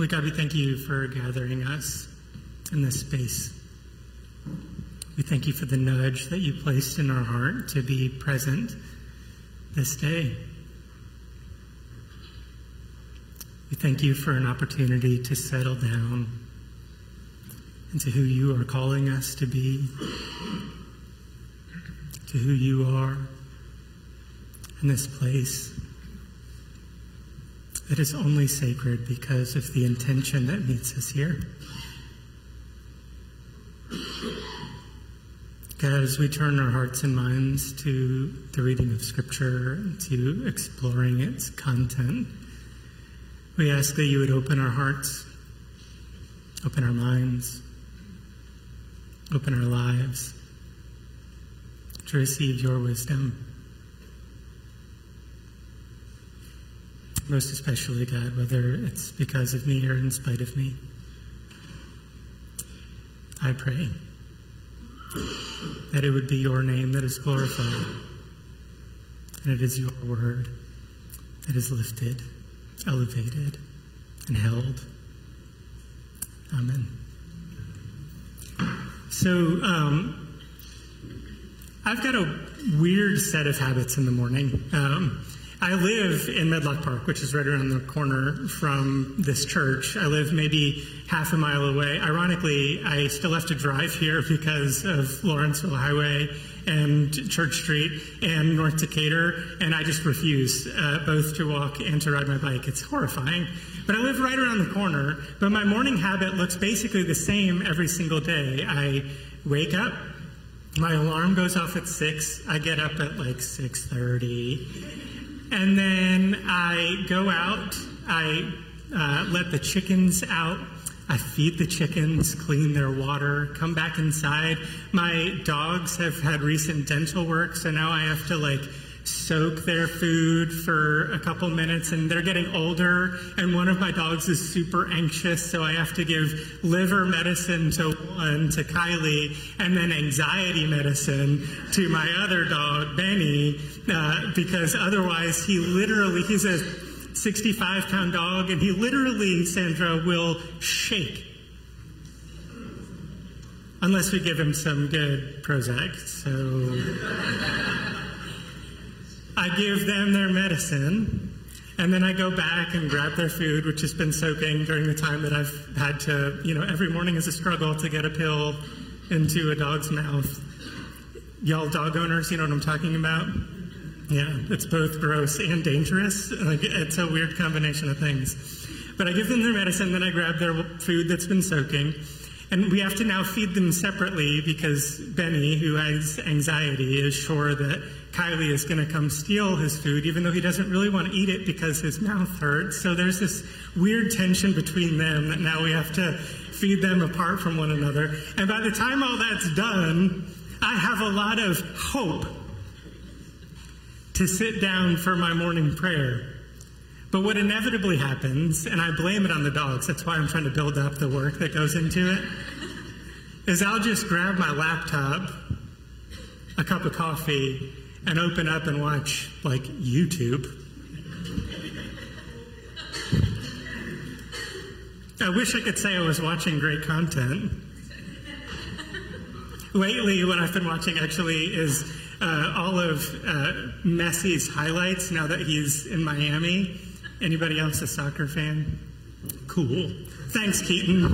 Holy God, we thank you for gathering us in this space. We thank you for the nudge that you placed in our heart to be present this day. We thank you for an opportunity to settle down into who you are calling us to be, to who you are in this place that is only sacred because of the intention that meets us here. God, as we turn our hearts and minds to the reading of Scripture, to exploring its content, we ask that you would open our hearts, open our minds, open our lives to receive your wisdom. Most especially, God, whether it's because of me or in spite of me. I pray that it would be your name that is glorified, and it is your word that is lifted, elevated, and held. Amen. So, um, I've got a weird set of habits in the morning. Um, I live in Medlock Park, which is right around the corner from this church. I live maybe half a mile away. Ironically, I still have to drive here because of Lawrenceville Highway and Church Street and North Decatur, and I just refuse uh, both to walk and to ride my bike. It's horrifying. But I live right around the corner, but my morning habit looks basically the same every single day. I wake up, my alarm goes off at 6, I get up at like 6:30 and then I go out, I uh, let the chickens out. I feed the chickens, clean their water, come back inside. My dogs have had recent dental work, so now I have to like soak their food for a couple minutes and they're getting older and one of my dogs is super anxious so i have to give liver medicine to one to kylie and then anxiety medicine to my other dog benny uh, because otherwise he literally he's a 65 pound dog and he literally sandra will shake. Unless we give him some good prozac so I give them their medicine, and then I go back and grab their food, which has been soaking during the time that I've had to, you know, every morning is a struggle to get a pill into a dog's mouth. Y'all dog owners, you know what I'm talking about? Yeah, it's both gross and dangerous. Like, it's a weird combination of things. But I give them their medicine, then I grab their food that's been soaking. And we have to now feed them separately because Benny, who has anxiety, is sure that Kylie is going to come steal his food, even though he doesn't really want to eat it because his mouth hurts. So there's this weird tension between them that now we have to feed them apart from one another. And by the time all that's done, I have a lot of hope to sit down for my morning prayer. But what inevitably happens, and I blame it on the dogs, that's why I'm trying to build up the work that goes into it, is I'll just grab my laptop, a cup of coffee, and open up and watch, like, YouTube. I wish I could say I was watching great content. Lately, what I've been watching actually is uh, all of uh, Messi's highlights now that he's in Miami. Anybody else a soccer fan? Cool. Thanks, Keaton.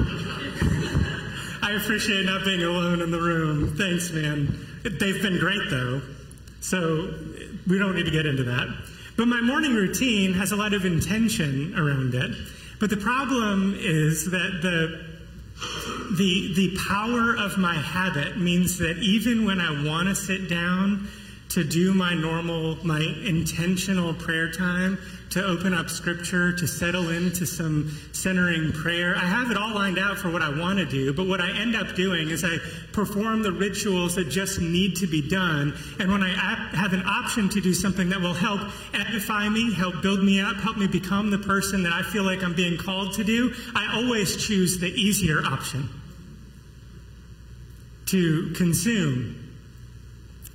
I appreciate not being alone in the room. Thanks, man. They've been great, though. So we don't need to get into that. But my morning routine has a lot of intention around it. But the problem is that the the the power of my habit means that even when I want to sit down to do my normal, my intentional prayer time, to open up scripture, to settle into some centering prayer. I have it all lined out for what I want to do, but what I end up doing is I perform the rituals that just need to be done. And when I have an option to do something that will help edify me, help build me up, help me become the person that I feel like I'm being called to do, I always choose the easier option to consume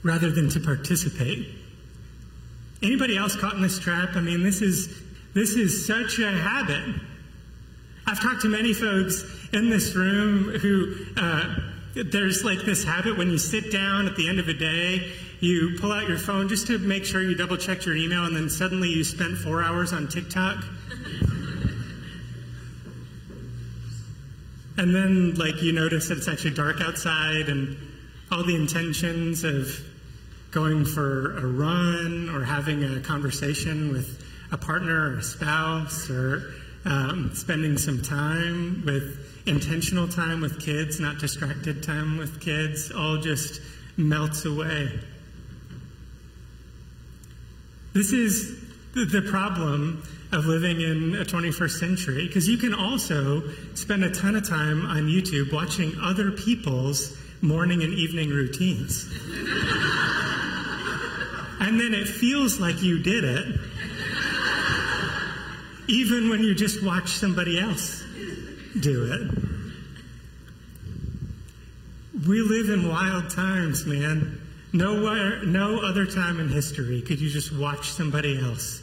rather than to participate. Anybody else caught in this trap? I mean, this is this is such a habit. I've talked to many folks in this room who uh, there's like this habit when you sit down at the end of a day, you pull out your phone just to make sure you double check your email, and then suddenly you spent four hours on TikTok. and then, like, you notice that it's actually dark outside, and all the intentions of going for a run or having a conversation with a partner or a spouse or um, spending some time with intentional time with kids, not distracted time with kids, all just melts away. This is the problem of living in a 21st century because you can also spend a ton of time on YouTube watching other people's morning and evening routines. And then it feels like you did it, even when you just watch somebody else do it. We live in wild times, man. Nowhere, no other time in history could you just watch somebody else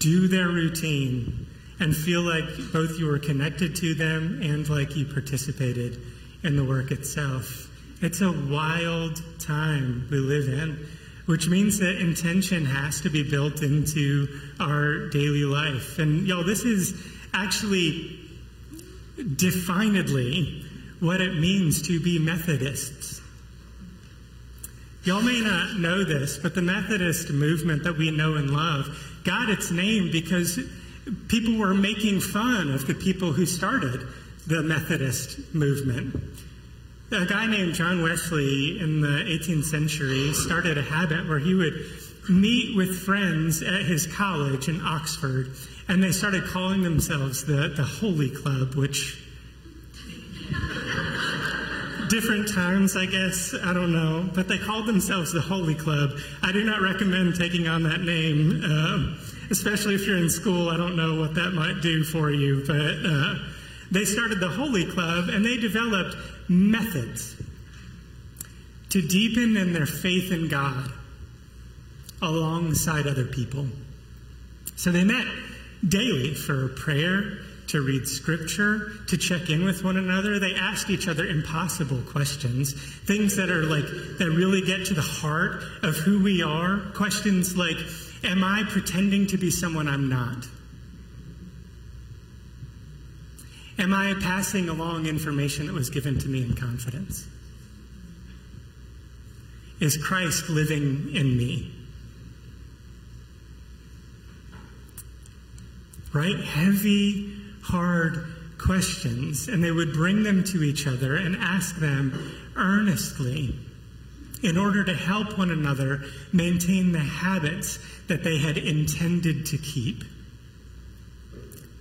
do their routine and feel like both you were connected to them and like you participated in the work itself. It's a wild time we live in which means that intention has to be built into our daily life. And y'all, this is actually definedly what it means to be Methodists. Y'all may not know this, but the Methodist movement that we know and love got its name because people were making fun of the people who started the Methodist movement. A guy named John Wesley in the 18th century started a habit where he would meet with friends at his college in Oxford, and they started calling themselves the, the Holy Club, which different times, I guess. I don't know. But they called themselves the Holy Club. I do not recommend taking on that name, uh, especially if you're in school. I don't know what that might do for you. But uh, they started the Holy Club and they developed methods to deepen in their faith in God alongside other people. So they met daily for prayer, to read scripture, to check in with one another. They asked each other impossible questions, things that are like, that really get to the heart of who we are. Questions like, Am I pretending to be someone I'm not? Am I passing along information that was given to me in confidence? Is Christ living in me? Right? Heavy, hard questions, and they would bring them to each other and ask them earnestly in order to help one another maintain the habits that they had intended to keep.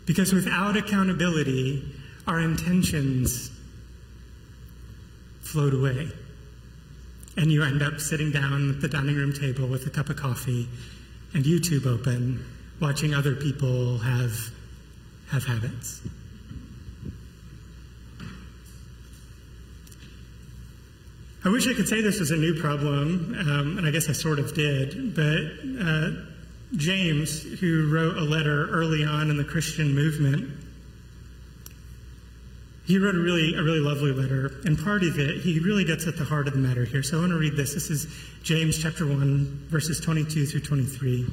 Because without accountability, our intentions float away. And you end up sitting down at the dining room table with a cup of coffee and YouTube open, watching other people have, have habits. I wish I could say this was a new problem, um, and I guess I sort of did, but uh, James, who wrote a letter early on in the Christian movement, he wrote a really, a really lovely letter, and part of it, he really gets at the heart of the matter here. So I want to read this. This is James chapter 1, verses 22 through 23.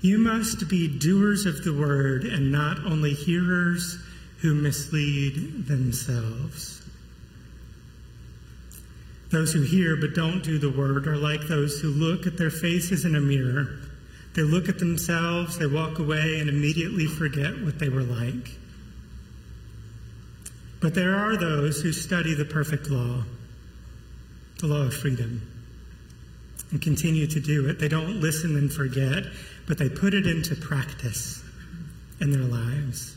You must be doers of the word and not only hearers who mislead themselves. Those who hear but don't do the word are like those who look at their faces in a mirror. They look at themselves, they walk away, and immediately forget what they were like. But there are those who study the perfect law, the law of freedom, and continue to do it. They don't listen and forget, but they put it into practice in their lives.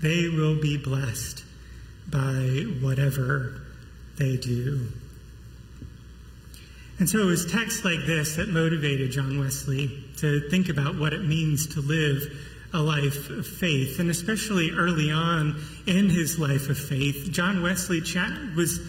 They will be blessed by whatever they do. And so it was texts like this that motivated John Wesley to think about what it means to live a life of faith. And especially early on in his life of faith, John Wesley was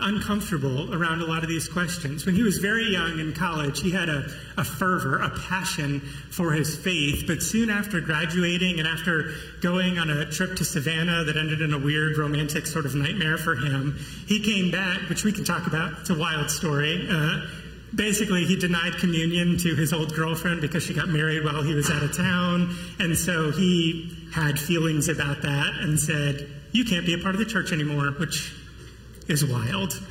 uncomfortable around a lot of these questions. When he was very young in college, he had a, a fervor, a passion for his faith. But soon after graduating and after going on a trip to Savannah that ended in a weird romantic sort of nightmare for him, he came back, which we can talk about. It's a wild story. Uh, basically he denied communion to his old girlfriend because she got married while he was out of town and so he had feelings about that and said you can't be a part of the church anymore which is wild.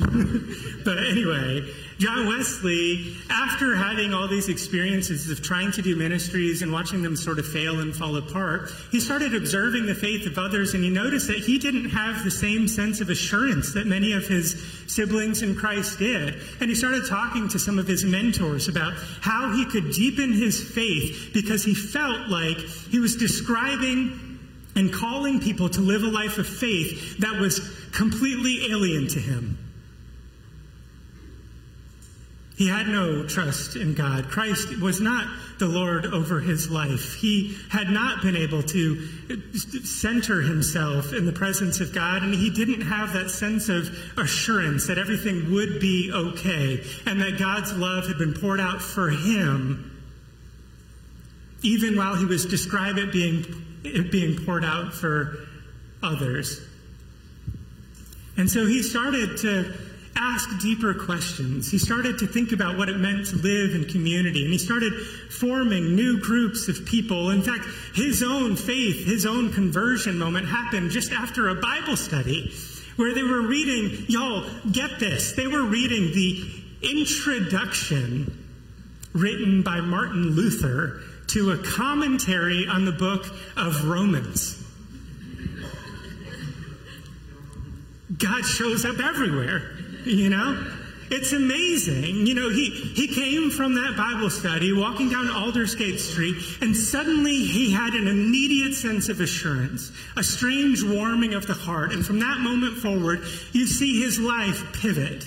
but anyway, John Wesley, after having all these experiences of trying to do ministries and watching them sort of fail and fall apart, he started observing the faith of others and he noticed that he didn't have the same sense of assurance that many of his siblings in Christ did. And he started talking to some of his mentors about how he could deepen his faith because he felt like he was describing and calling people to live a life of faith that was completely alien to him. He had no trust in God. Christ was not the Lord over his life. He had not been able to center himself in the presence of God, and he didn't have that sense of assurance that everything would be okay and that God's love had been poured out for him, even while he was described it being it being poured out for others. And so he started to ask deeper questions. He started to think about what it meant to live in community, and he started forming new groups of people. In fact, his own faith, his own conversion moment happened just after a Bible study where they were reading, y'all, get this, they were reading the introduction written by Martin Luther to a commentary on the book of Romans. God shows up everywhere, you know? It's amazing. You know, he, he came from that Bible study, walking down Aldersgate Street, and suddenly he had an immediate sense of assurance, a strange warming of the heart. And from that moment forward, you see his life pivot.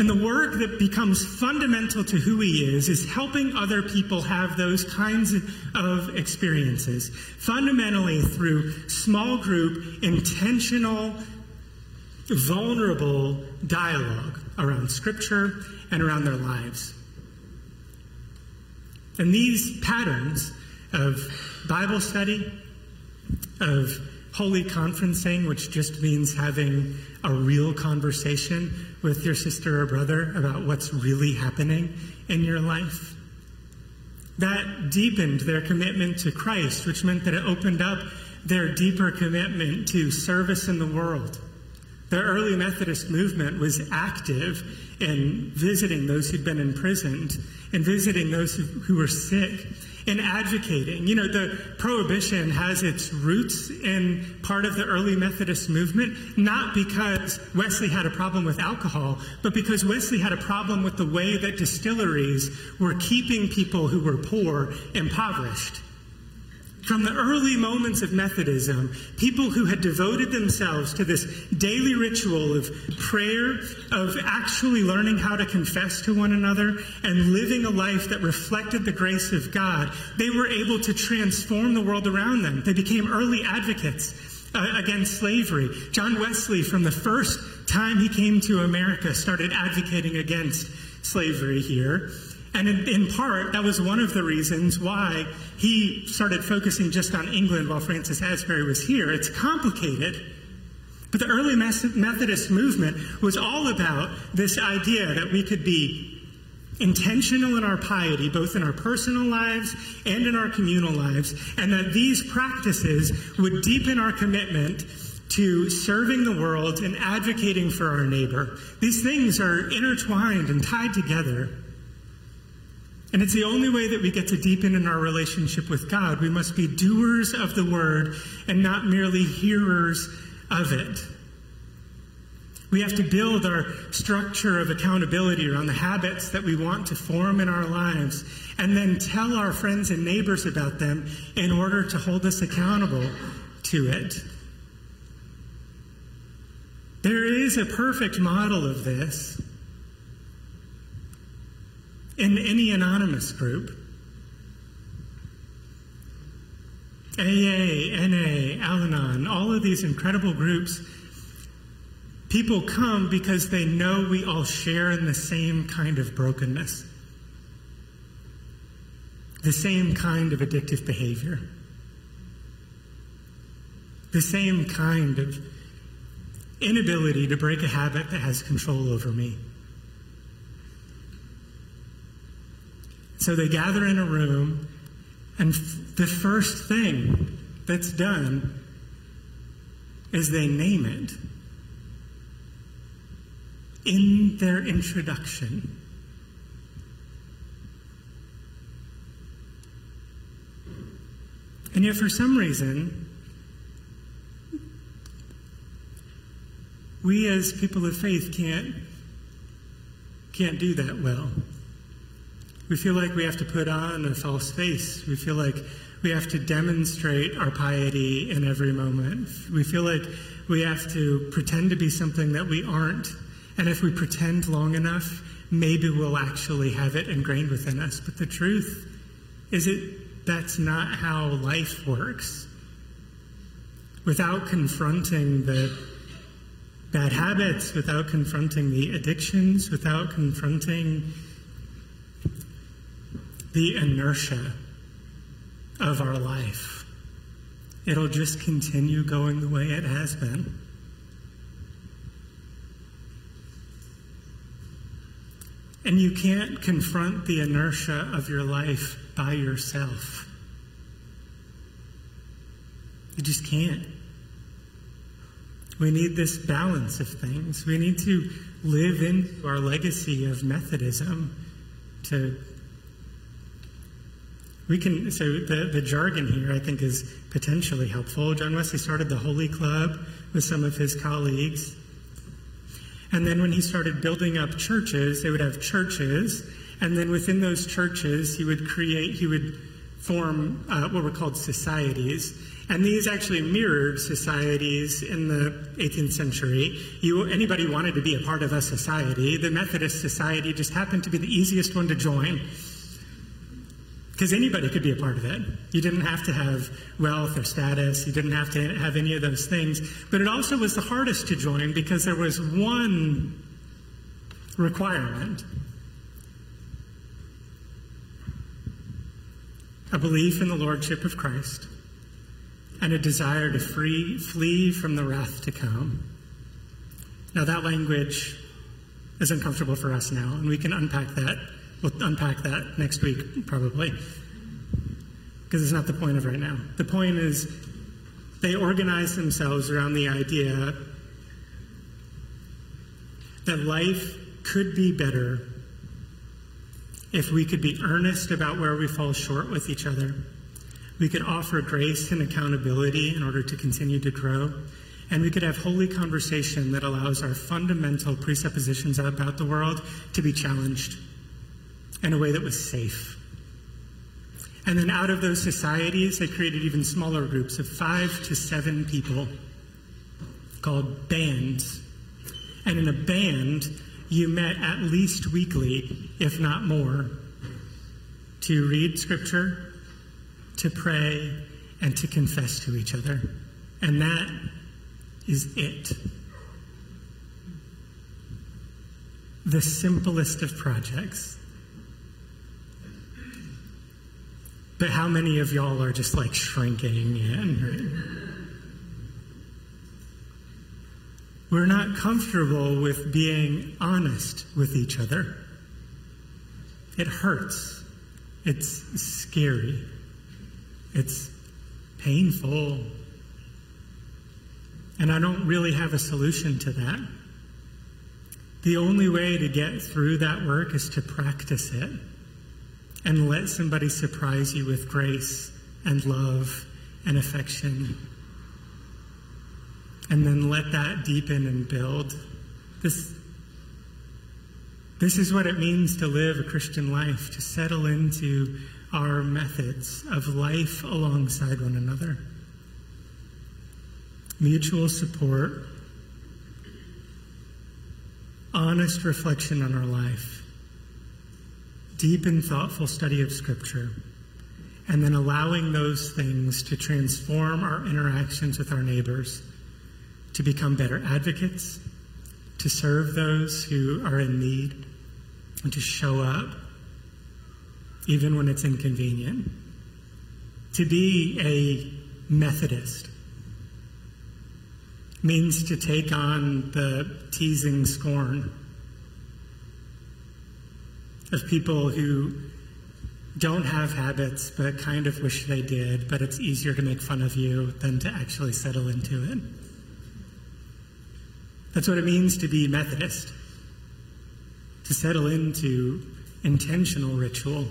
And the work that becomes fundamental to who he is is helping other people have those kinds of experiences, fundamentally through small group, intentional, vulnerable dialogue around Scripture and around their lives. And these patterns of Bible study, of holy conferencing, which just means having a real conversation with your sister or brother about what's really happening in your life. That deepened their commitment to Christ, which meant that it opened up their deeper commitment to service in the world. The early Methodist movement was active in visiting those who'd been imprisoned and visiting those who, who were sick and advocating. You know, the prohibition has its roots in part of the early Methodist movement, not because Wesley had a problem with alcohol, but because Wesley had a problem with the way that distilleries were keeping people who were poor impoverished. From the early moments of Methodism, people who had devoted themselves to this daily ritual of prayer, of actually learning how to confess to one another, and living a life that reflected the grace of God, they were able to transform the world around them. They became early advocates uh, against slavery. John Wesley, from the first time he came to America, started advocating against slavery here. And in, in, part, that was one of the reasons why he started focusing just on England while Francis Asbury was here. It's complicated, but the early Methodist movement was all about this idea that we could be intentional in our piety, both in our personal lives and in our communal lives, and that these practices would deepen our commitment to serving the world and advocating for our neighbor. These things are intertwined and tied together. And it's the only way that we get to deepen in our relationship with God. We must be doers of the word and not merely hearers of it. We have to build our structure of accountability around the habits that we want to form in our lives and then tell our friends and neighbors about them in order to hold us accountable to it. There is a perfect model of this in any anonymous group. AA, NA, Al Anon, all of these incredible groups People come because they know we all share in the same kind of brokenness, the same kind of addictive behavior, the same kind of inability to break a habit that has control over me. So they gather in a room, and the first thing that's done is they name it in their introduction. And yet, for some reason, we as people of faith can't, can't do that well. We feel like we have to put on a false face. We feel like we have to demonstrate our piety in every moment. We feel like we have to pretend to be something that we aren't and if we pretend long enough, maybe we'll actually have it ingrained within us. But the truth is it that's not how life works. Without confronting the bad habits, without confronting the addictions, without confronting the inertia of our life, it'll just continue going the way it has been. And you can't confront the inertia of your life by yourself. You just can't. We need this balance of things. We need to live into our legacy of Methodism to we can so the, the jargon here I think is potentially helpful. John Wesley started the Holy Club with some of his colleagues. And then when he started building up churches, they would have churches. And then within those churches, he would create, he would form uh, what were called societies. And these actually mirrored societies in the 18th century. You, anybody wanted to be a part of a society. The Methodist Society just happened to be the easiest one to join because anybody could be a part of it. You didn't have to have wealth or status, you didn't have to have any of those things. But it also was the hardest to join because there was one requirement a belief in the Lordship of Christ and a desire to free, flee from the wrath to come. Now, that language is uncomfortable for us now, and we can unpack that We'll unpack that next week, probably, because it's not the point of right now. The point is they organize themselves around the idea that life could be better if we could be earnest about where we fall short with each other. We could offer grace and accountability in order to continue to grow. And we could have holy conversation that allows our fundamental presuppositions about the world to be challenged in a way that was safe. And then out of those societies, they created even smaller groups of five to seven people called bands. And in a band, you met at least weekly, if not more, to read scripture, to pray, and to confess to each other. And that is it. The simplest of projects. But how many of y'all are just like shrinking in? We're not comfortable with being honest with each other. It hurts. It's scary. It's painful. And I don't really have a solution to that. The only way to get through that work is to practice it and let somebody surprise you with grace and love and affection. And then let that deepen and build. This, this is what it means to live a Christian life, to settle into our methods of life alongside one another. Mutual support, honest reflection on our life, deep and thoughtful study of Scripture, and then allowing those things to transform our interactions with our neighbors to become better advocates, to serve those who are in need, and to show up even when it's inconvenient. To be a Methodist means to take on the teasing scorn of people who don't have habits but kind of wish they did, but it's easier to make fun of you than to actually settle into it. That's what it means to be Methodist, to settle into intentional ritual,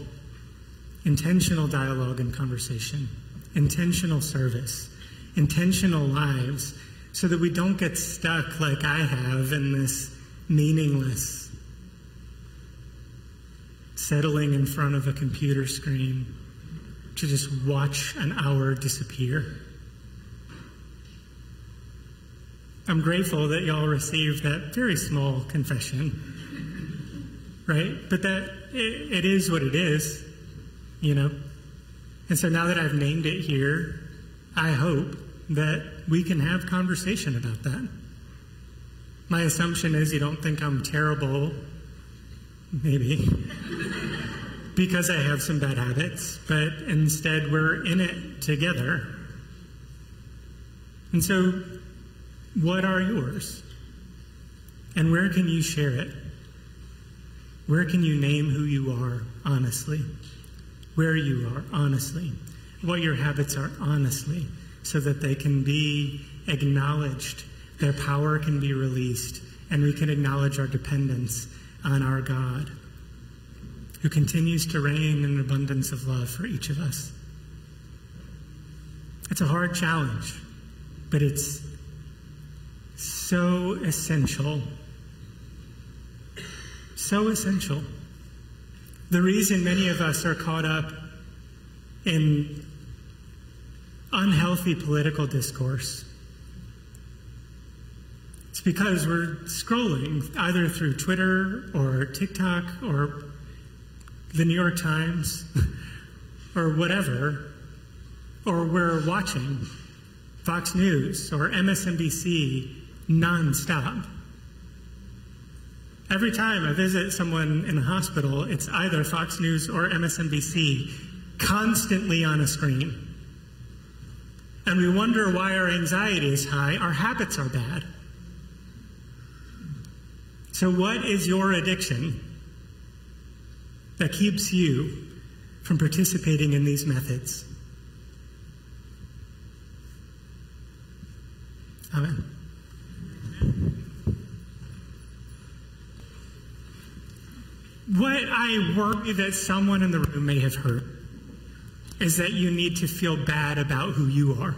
intentional dialogue and conversation, intentional service, intentional lives, so that we don't get stuck like I have in this meaningless settling in front of a computer screen to just watch an hour disappear. I'm grateful that y'all received that very small confession, right? But that it, it is what it is, you know? And so now that I've named it here, I hope that we can have conversation about that. My assumption is you don't think I'm terrible, maybe, because I have some bad habits, but instead we're in it together. And so what are yours? And where can you share it? Where can you name who you are honestly? Where you are honestly? What your habits are honestly, so that they can be acknowledged, their power can be released, and we can acknowledge our dependence on our God, who continues to reign in abundance of love for each of us. It's a hard challenge, but it's so essential. So essential. The reason many of us are caught up in unhealthy political discourse it's because we're scrolling either through Twitter or TikTok or the New York Times or whatever, or we're watching Fox News or MSNBC nonstop. Every time I visit someone in a hospital, it's either Fox News or MSNBC constantly on a screen. And we wonder why our anxiety is high, our habits are bad. So, what is your addiction that keeps you from participating in these methods? Amen. What I worry that someone in the room may have heard is that you need to feel bad about who you are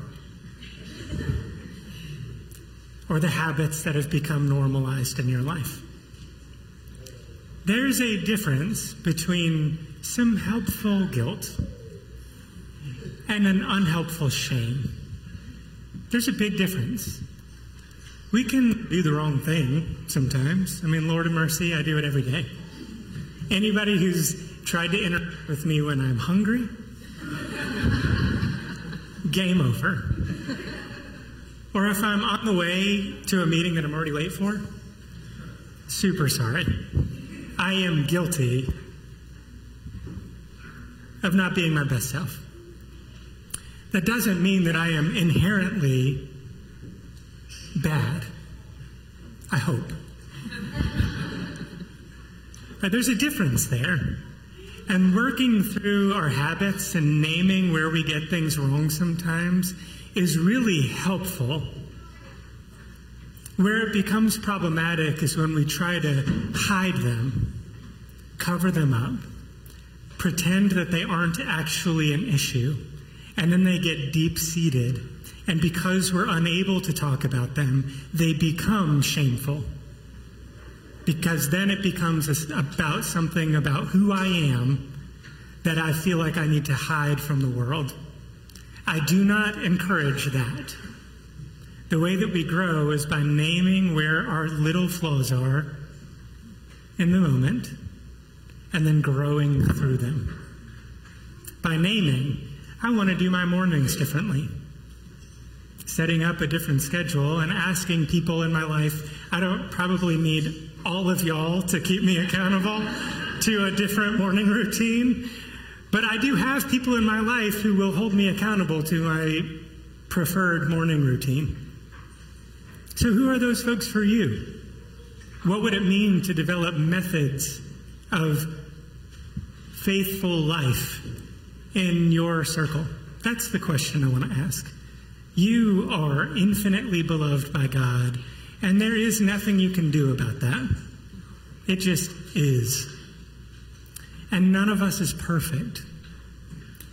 or the habits that have become normalized in your life. There's a difference between some helpful guilt and an unhelpful shame. There's a big difference. We can do the wrong thing sometimes. I mean, Lord of mercy, I do it every day. Anybody who's tried to interact with me when I'm hungry, game over. Or if I'm on the way to a meeting that I'm already late for, super sorry. I am guilty of not being my best self. That doesn't mean that I am inherently bad. I hope. but there's a difference there. And working through our habits and naming where we get things wrong sometimes is really helpful. Where it becomes problematic is when we try to hide them, cover them up, pretend that they aren't actually an issue, and then they get deep seated. And because we're unable to talk about them, they become shameful. because then it becomes about something about who I am that I feel like I need to hide from the world. I do not encourage that. The way that we grow is by naming where our little flaws are in the moment and then growing through them. By naming, I want to do my mornings differently. Setting up a different schedule and asking people in my life, I don't probably need all of y'all to keep me accountable to a different morning routine. But I do have people in my life who will hold me accountable to my preferred morning routine. So, who are those folks for you? What would it mean to develop methods of faithful life in your circle? That's the question I want to ask. You are infinitely beloved by God and there is nothing you can do about that. It just is. And none of us is perfect.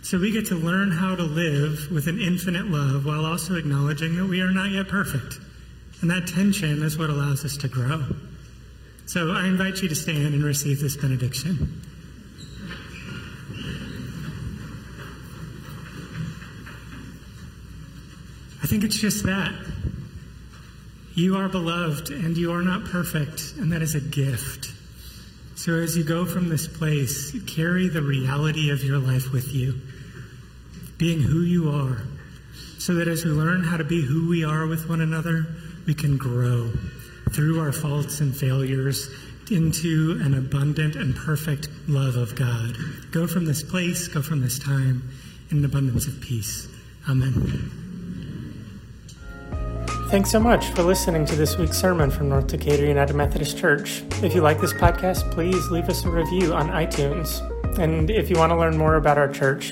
So we get to learn how to live with an infinite love while also acknowledging that we are not yet perfect. And that tension is what allows us to grow. So I invite you to stand and receive this benediction. Think it's just that. You are beloved and you are not perfect, and that is a gift. So as you go from this place, carry the reality of your life with you, being who you are, so that as we learn how to be who we are with one another, we can grow through our faults and failures into an abundant and perfect love of God. Go from this place, go from this time in an abundance of peace. Amen. Thanks so much for listening to this week's sermon from North Decatur United Methodist Church. If you like this podcast, please leave us a review on iTunes. And if you want to learn more about our church,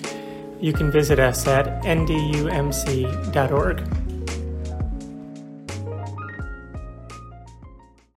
you can visit us at ndumc.org.